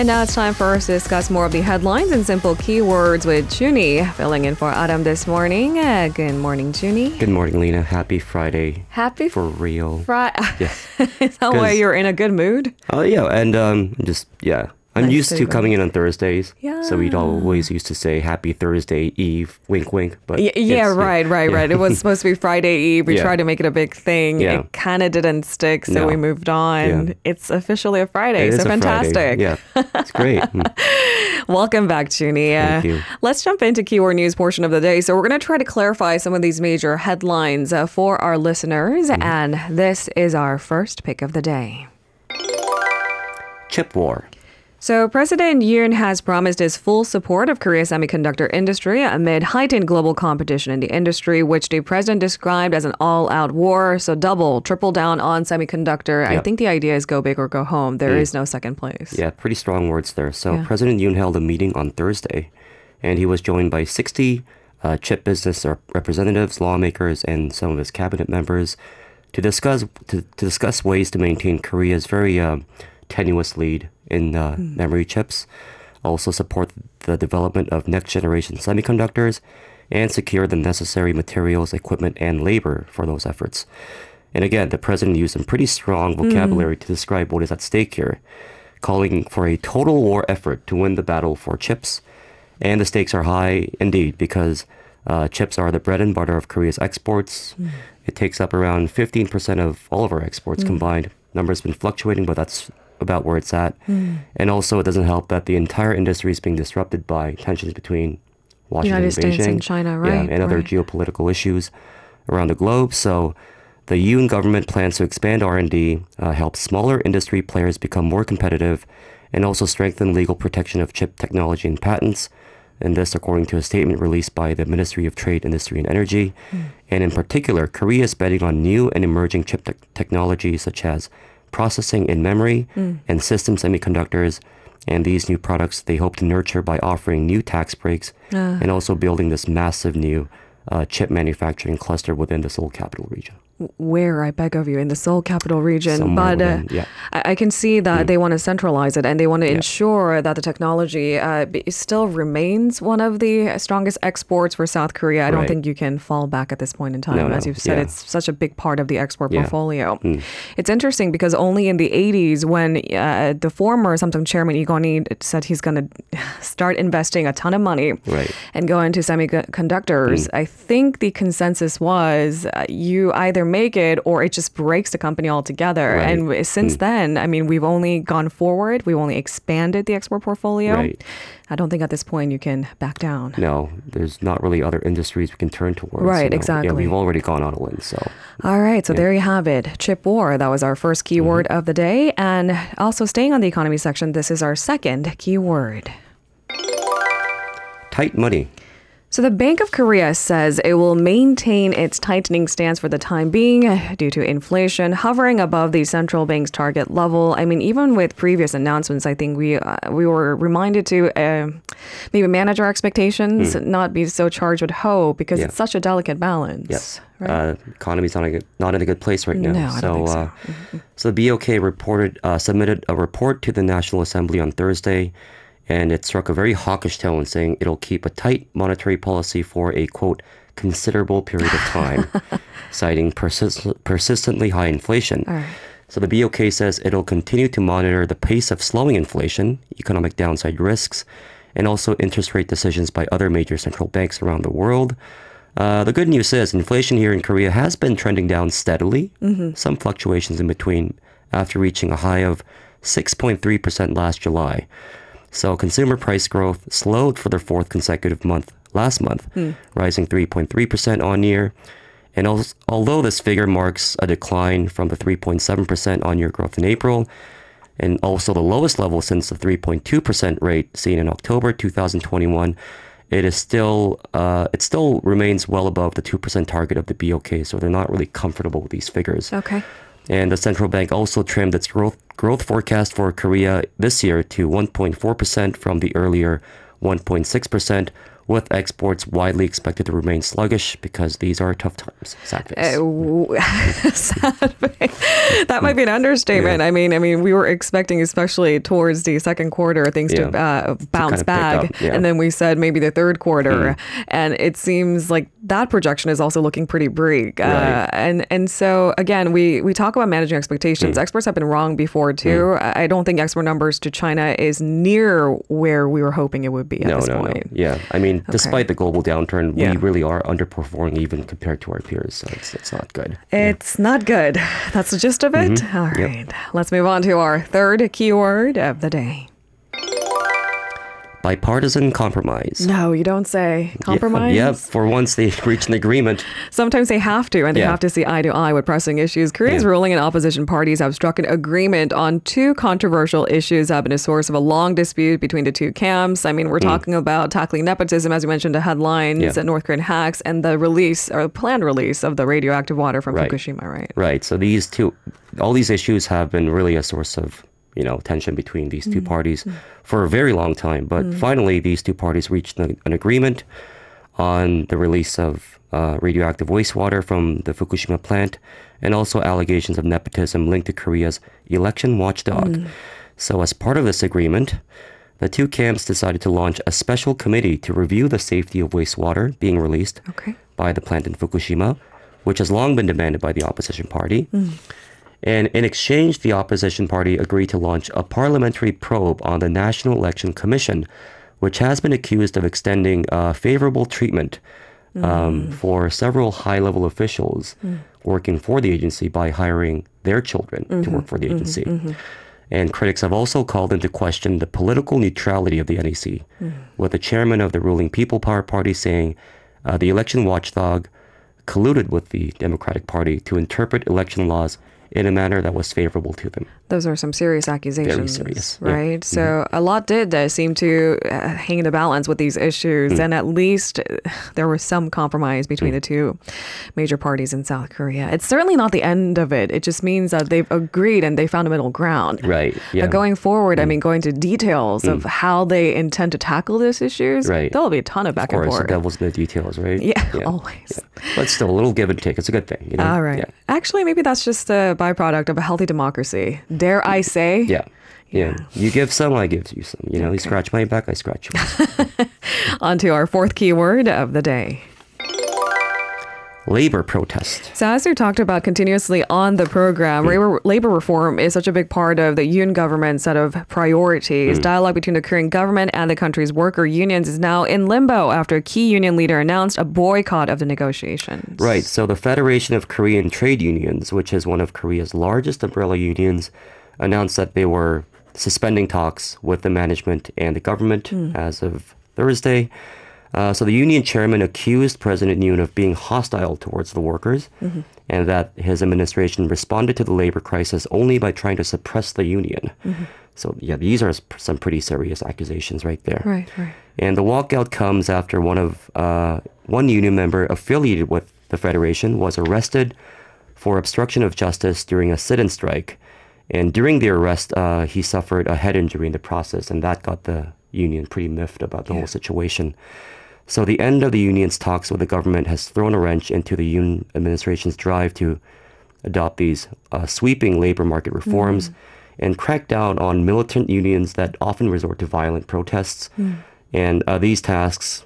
And now it's time for us to discuss more of the headlines and simple keywords with Chuni, filling in for Adam this morning. Uh, good morning, Chuni. Good morning, Lena. Happy Friday. Happy for real. Friday. Yes. Is that why you're in a good mood? Oh yeah, and um, just yeah, I'm Nice used to coming in on Thursdays. So we'd always used to say Happy Thursday Eve, wink, wink. But Y- yeah, right, right, yeah. right. It was supposed to be Friday Eve. We Yeah. tried to make it a big thing. Yeah. It kind of didn't stick, so No. we moved on. Yeah. It's officially a Friday, It so a Friday. fantastic. Yeah, it's great. Mm. Welcome back, Chuni. Thank you. Let's jump into keyword news portion of the day. So we're going to try to clarify some of these major headlines uh, for our listeners, Mm-hmm. and this is our first pick of the day. Chip war. So, President Yoon has promised his full support of Korea's semiconductor industry amid heightened global competition in the industry, which the president described as an all out war. So, double, triple down on semiconductor. I think the idea is go big or go home. There is no second place. Yeah, pretty strong words there. So Yeah. President Yoon held a meeting on Thursday, and he was joined by 60 uh, chip business rep- representatives, lawmakers, and some of his cabinet members to discuss to, to discuss ways to maintain Korea's very uh, tenuous lead in uh, memory chips, also support the development of next generation semiconductors, and secure the necessary materials, equipment, and labor for those efforts. And again, the president used some pretty strong vocabulary to describe what is at stake here, calling for a total war effort to win the battle for chips. And the stakes are high indeed because uh, chips are the bread and butter of Korea's exports. It takes up around 15% of all of our exports combined. Number's been fluctuating, but that's about where it's at. And also, it doesn't help that the entire industry is being disrupted by tensions between Washington United and States Beijing, and China, yeah, right, and other right. geopolitical issues around the globe. So, the Yoon government plans to expand R&D, uh, help smaller industry players become more competitive, and also strengthen legal protection of chip technology and patents. And this, according to a statement released by the Ministry of Trade, Industry, and Energy. And in particular, Korea is betting on new and emerging chip te- technologies such as processing in memory and system semiconductors. And these new products they hope to nurture by offering new tax breaks and also building this massive new uh, chip manufacturing cluster within the Seoul capital region. Where, I beg of you, in the Seoul capital region. Somewhere but uh, within, yeah. I, I can see that they want to centralize it and they want to Yeah. ensure that the technology uh, b- still remains one of the strongest exports for South Korea. I don't think you can fall back at this point in time. No, As no, you've said, yeah. it's such a big part of the export portfolio. Mm. It's interesting because only in the 80s, when uh, the former Samsung chairman Lee said he's going to start investing a ton of money Right. and go into semiconductors, Mm. I think the consensus was uh, you either make it or it just breaks the company altogether. Right. And since then, I mean, we've only gone forward, we've only expanded the export portfolio. Right. I don't think at this point you can back down. No, there's not really other industries we can turn towards. Right, Yeah, exactly. we've already gone all in. So All right, so there you have it. Chip war, that was our first keyword Mm-hmm. of the day. And also staying on the economy section, this is our second keyword. tight money. So the Bank of Korea says it will maintain its tightening stance for the time being due to inflation hovering above the central bank's target level. I mean, even with previous announcements, I think we uh, we were reminded to uh, maybe manage our expectations, not be so charged with hope because. Yeah. it's such a delicate balance. Yes. Right? Uh, economy's not, a good, not in a good place right now. No, I think so. Uh, so the BOK reported uh, submitted a report to the National Assembly on Thursday, and it struck a very hawkish tone, saying it'll keep a tight monetary policy for a quote considerable period of time, citing persist- persistently high inflation. Right. So the BOK says it'll continue to monitor the pace of slowing inflation, economic downside risks, and also interest rate decisions by other major central banks around the world. Uh, the good news is inflation here in Korea has been trending down steadily, some fluctuations in between, after reaching a high of 6.3% last July. So consumer price growth slowed for the fourth consecutive month last month, rising 3.3% on year. And al- although this figure marks a decline from the 3.7% on year growth in April, and also the lowest level since the 3.2% rate seen in October 2021, it is still uh, it still remains well above the 2% target of the BOK. So they're not really comfortable with these figures. Okay. And the central bank also trimmed its growth growth forecast for Korea this year to 1.4% from the earlier 1.6%, with exports widely expected to remain sluggish because these are tough times. Sad face. Uh, sad face. that might be an understatement. I mean, I mean, we were expecting, especially towards the second quarter, things to uh, bounce kind of back, yeah. and then we said maybe the third quarter, and it seems like that projection is also looking pretty bleak. Uh, Right. and and so again, we we talk about managing expectations. Mm. Experts have been wrong before too. I I don't think export numbers to China is near where we were hoping it would be at no, this no, point. no. Yeah, I mean, despite the global downturn, Yeah. we really are underperforming even compared to our peers. So it's, it's not good. It's not good. That's the gist of it. Mm-hmm. All right. Let's move on to our third keyword of the day. Bipartisan compromise. No, you don't say. Compromise? Yeah, for once they reached an agreement. Sometimes they have to, and they Yeah. have to see eye to eye with pressing issues. Korea's Yeah. ruling and opposition parties have struck an agreement on two controversial issues that have been a source of a long dispute between the two camps. I mean, we're talking about tackling nepotism, as you mentioned, the headlines, Mm. Yeah. North Korean hacks, and the release or planned release of the radioactive water from Right. Fukushima, right? Right. So these two, all these issues have been really a source of you know tension between these two mm-hmm. parties mm-hmm. for a very long time. But mm-hmm. finally, these two parties reached an, an agreement on the release of uh, radioactive wastewater from the Fukushima plant, and also allegations of nepotism linked to Korea's election watchdog. So, as part of this agreement. The two camps decided to launch a special committee to review the safety of wastewater being released Okay. by the plant in Fukushima, which has long been demanded by the opposition party. Mm. And in exchange, the opposition party agreed to launch a parliamentary probe on the National Election Commission, which has been accused of extending uh, favorable treatment um, for several high level officials working for the agency by hiring their children to work for the agency. And critics have also called into question the political neutrality of the NEC, with the chairman of the ruling People Power Party saying uh, the election watchdog colluded with the Democratic Party to interpret election laws in a manner that was favorable to them. Those are some serious accusations. Very serious, yeah. Mm-hmm. Right? So a lot did uh, seem to uh, hang in the balance with these issues. Mm. And at least uh, there was some compromise between Mm. the two major parties in South Korea. It's certainly not the end of it. It just means that they've agreed and they found a middle ground. Right. Yeah. Mm. But going forward, I mean, going to details of how they intend to tackle these issues, Right. there'll be a ton of back and forth. of and course, the devil's in the details, right? Yeah, always. But still, a little give and take. It's a good thing. You know? All right. Yeah. Actually, maybe that's just a byproduct of a healthy democracy. Dare I say? Yeah. Yeah. You give some, I give you some. You know, you scratch my back, I scratch yours. On to our fourth keyword of the day. Labor protest. So, as we talked about continuously on the program, labor, labor reform is such a big part of the Yoon government's set of priorities. Mm. Dialogue between the Korean government and the country's worker unions is now in limbo after a key union leader announced a boycott of the negotiations. Right. So the Federation of Korean Trade Unions, which is one of Korea's largest umbrella unions, announced that they were suspending talks with the management and the government mm. as of Thursday. Uh, so the union chairman accused President Yoon of being hostile towards the workers and that his administration responded to the labor crisis only by trying to suppress the union. So yeah, these are some pretty serious accusations right there. Right, right. And the walkout comes after one of uh, one union member affiliated with the federation was arrested for obstruction of justice during a sit-in strike. And during the arrest, uh, he suffered a head injury in the process, and that got the union pretty miffed about the whole situation. So the end of the union's talks with the government has thrown a wrench into the union administration's drive to adopt these uh, sweeping labor market reforms and crack down on militant unions that often resort to violent protests. And uh, these tasks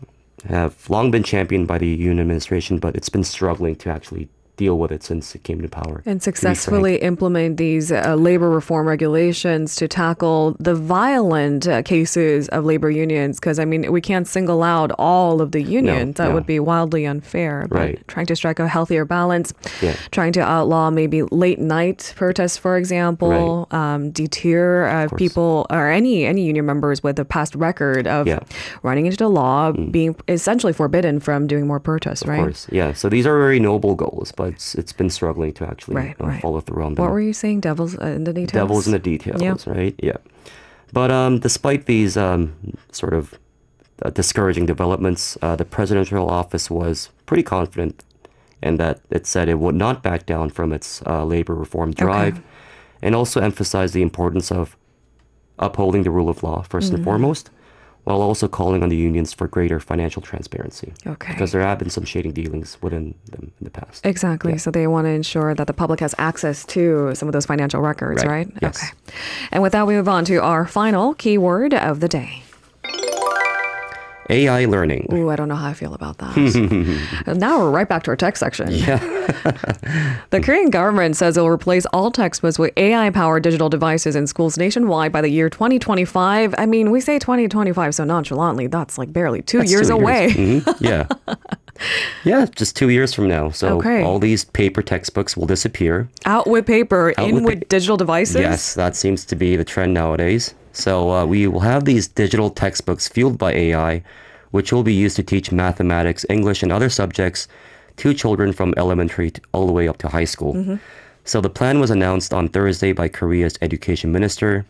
have long been championed by the union administration, but it's been struggling to actually deal with it since it came to power. And to be frank. successfully implement these uh, labor reform regulations to tackle the violent uh, cases of labor unions. Because, I mean, we can't single out all of the unions. that no. would be wildly unfair. But Right. trying to strike a healthier balance, Yeah. trying to outlaw maybe late night protests, for example, um, deter uh, people or any, any union members with a past record of Yeah. Mm. running into the law, being essentially forbidden from doing more protests, right? Of course, yeah. So these are very noble goals, but it's, it's been struggling to actually Right, uh, right. follow through on them. What were you saying? Devils uh, in the details? Devil's in the details, Yeah. right? Yeah. But um, despite these um, sort of uh, discouraging developments, uh, the presidential office was pretty confident in that it said it would not back down from its uh, labor reform drive and also emphasized the importance of upholding the rule of law 1st and foremost while also calling on the unions for greater financial transparency. Okay. Because there have been some shady dealings within them in the past. Exactly. So they want to ensure that the public has access to some of those financial records, right? Right. Yes. Okay. And with that, we move on to our final keyword of the day. AI learning. Ooh, I don't know how I feel about that. now we're right back to our tech section. Yeah. the Korean government says it will replace all textbooks with AI powered digital devices in schools nationwide by the year 2025. I mean, we say 2025 so nonchalantly. That's like barely two That's years two away. Mhm. Yeah. yeah, just two years from now. So Okay. all these paper textbooks will disappear. Out with paper, in with with, pa- digital devices. Yes, that seems to be the trend nowadays. So uh, we will have these digital textbooks fueled by AI, which will be used to teach mathematics, English, and other subjects to children from elementary to, all the way up to high school. So the plan was announced on Thursday by Korea's education minister,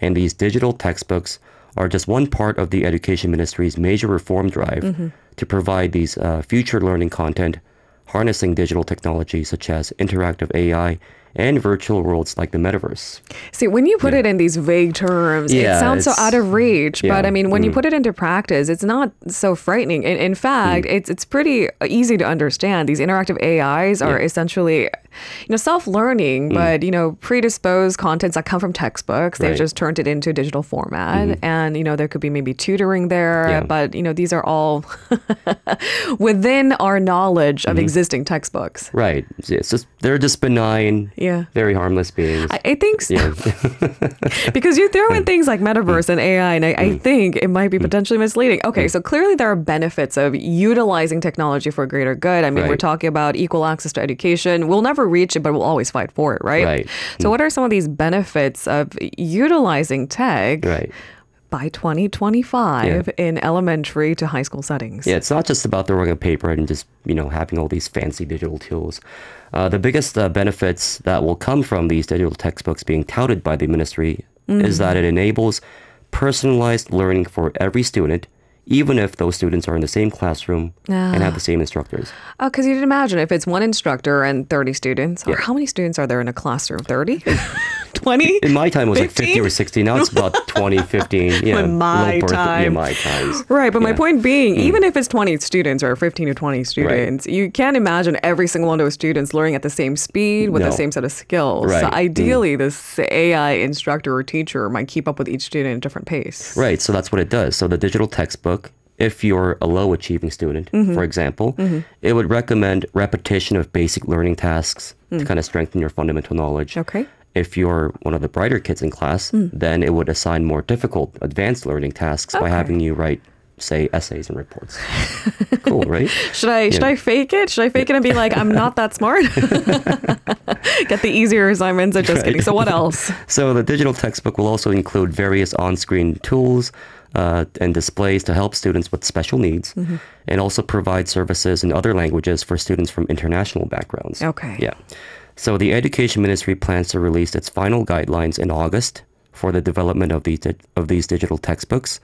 and these digital textbooks are just one part of the education ministry's major reform drive to provide these uh, future learning content harnessing digital technology such as interactive AI and virtual worlds like the metaverse. See, when you put it in these vague terms, it sounds so out of reach. yeah, But I mean, when you mm. put it into practice, it's not so frightening. In, in fact, Mm. it's it's pretty easy to understand. These interactive AIs are Yeah. Mm. essentially, you know, self-learning, but you know, predisposed contents that come from textbooks. They've Right. Mm-hmm. just turned it into a digital format, and you know, there could be maybe tutoring there. Yeah. But you know, these are all within our knowledge Mm-hmm. of existing textbooks. Right. It's just they're just benign, Yeah. very harmless beings. I, I think so. yeah. because you throw in things like metaverse and AI, and I, I Mm. think it might be mm. potentially misleading. Okay, mm. so clearly there are benefits of utilizing technology for greater good. I mean, we're talking about equal access to education. We'll never reach it, but we'll always fight for it, right? Right. So, mm. what are some of these benefits of utilizing tech right. By 2025 in elementary to high school settings? Yeah, it's not just about throwing a paper and just you know having all these fancy digital tools. Uh, the biggest uh, benefits that will come from these digital textbooks being touted by the ministry is that it enables personalized learning for every student, even if those students are in the same classroom and have the same instructors. Oh, because you'd imagine if it's one instructor and 30 students, or Yeah. how many students are there in a classroom? 30? 20? In my time, it was like 50 or 60. Now it's about 20, 15. Yeah, In my birth- Yeah, time. my times. Right, but my Yeah. Mm. point being, even if it's 20 students or 15 to 20 students, you can't imagine every single one of those students learning at the same speed with the same set of skills. So Right. Mm. ideally, this AI instructor or teacher might keep up with each student at a different pace. Right. So that's what it does. So the digital textbook, if you're a low achieving student, Mm-hmm. for example, it would recommend repetition of basic learning tasks to kind of strengthen your fundamental knowledge. Mm. Okay. If you're one of the brighter kids in class, then it would assign more difficult advanced learning tasks by having you write, say, essays and reports. cool, right? Should I should I fake it? Should I fake it and be like, I'm not that smart? Get the easier assignments. I'm just kidding. So what else? So the digital textbook will also include various on-screen tools uh, and displays to help students with special needs, Mm-hmm. and also provide services in other languages for students from international backgrounds. Okay. Yeah. So the Education Ministry plans to release its final guidelines in August for the development of these of these digital textbooks.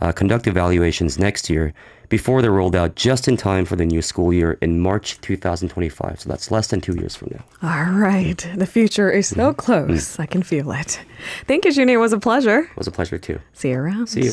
Uh, conduct evaluations next year before they're rolled out just in time for the new school year in March 2025. So that's less than two years from now. All right. The future is so Mm. close. I can feel it. Thank you, Junie. It was a pleasure. It was a pleasure too. See you around. See you.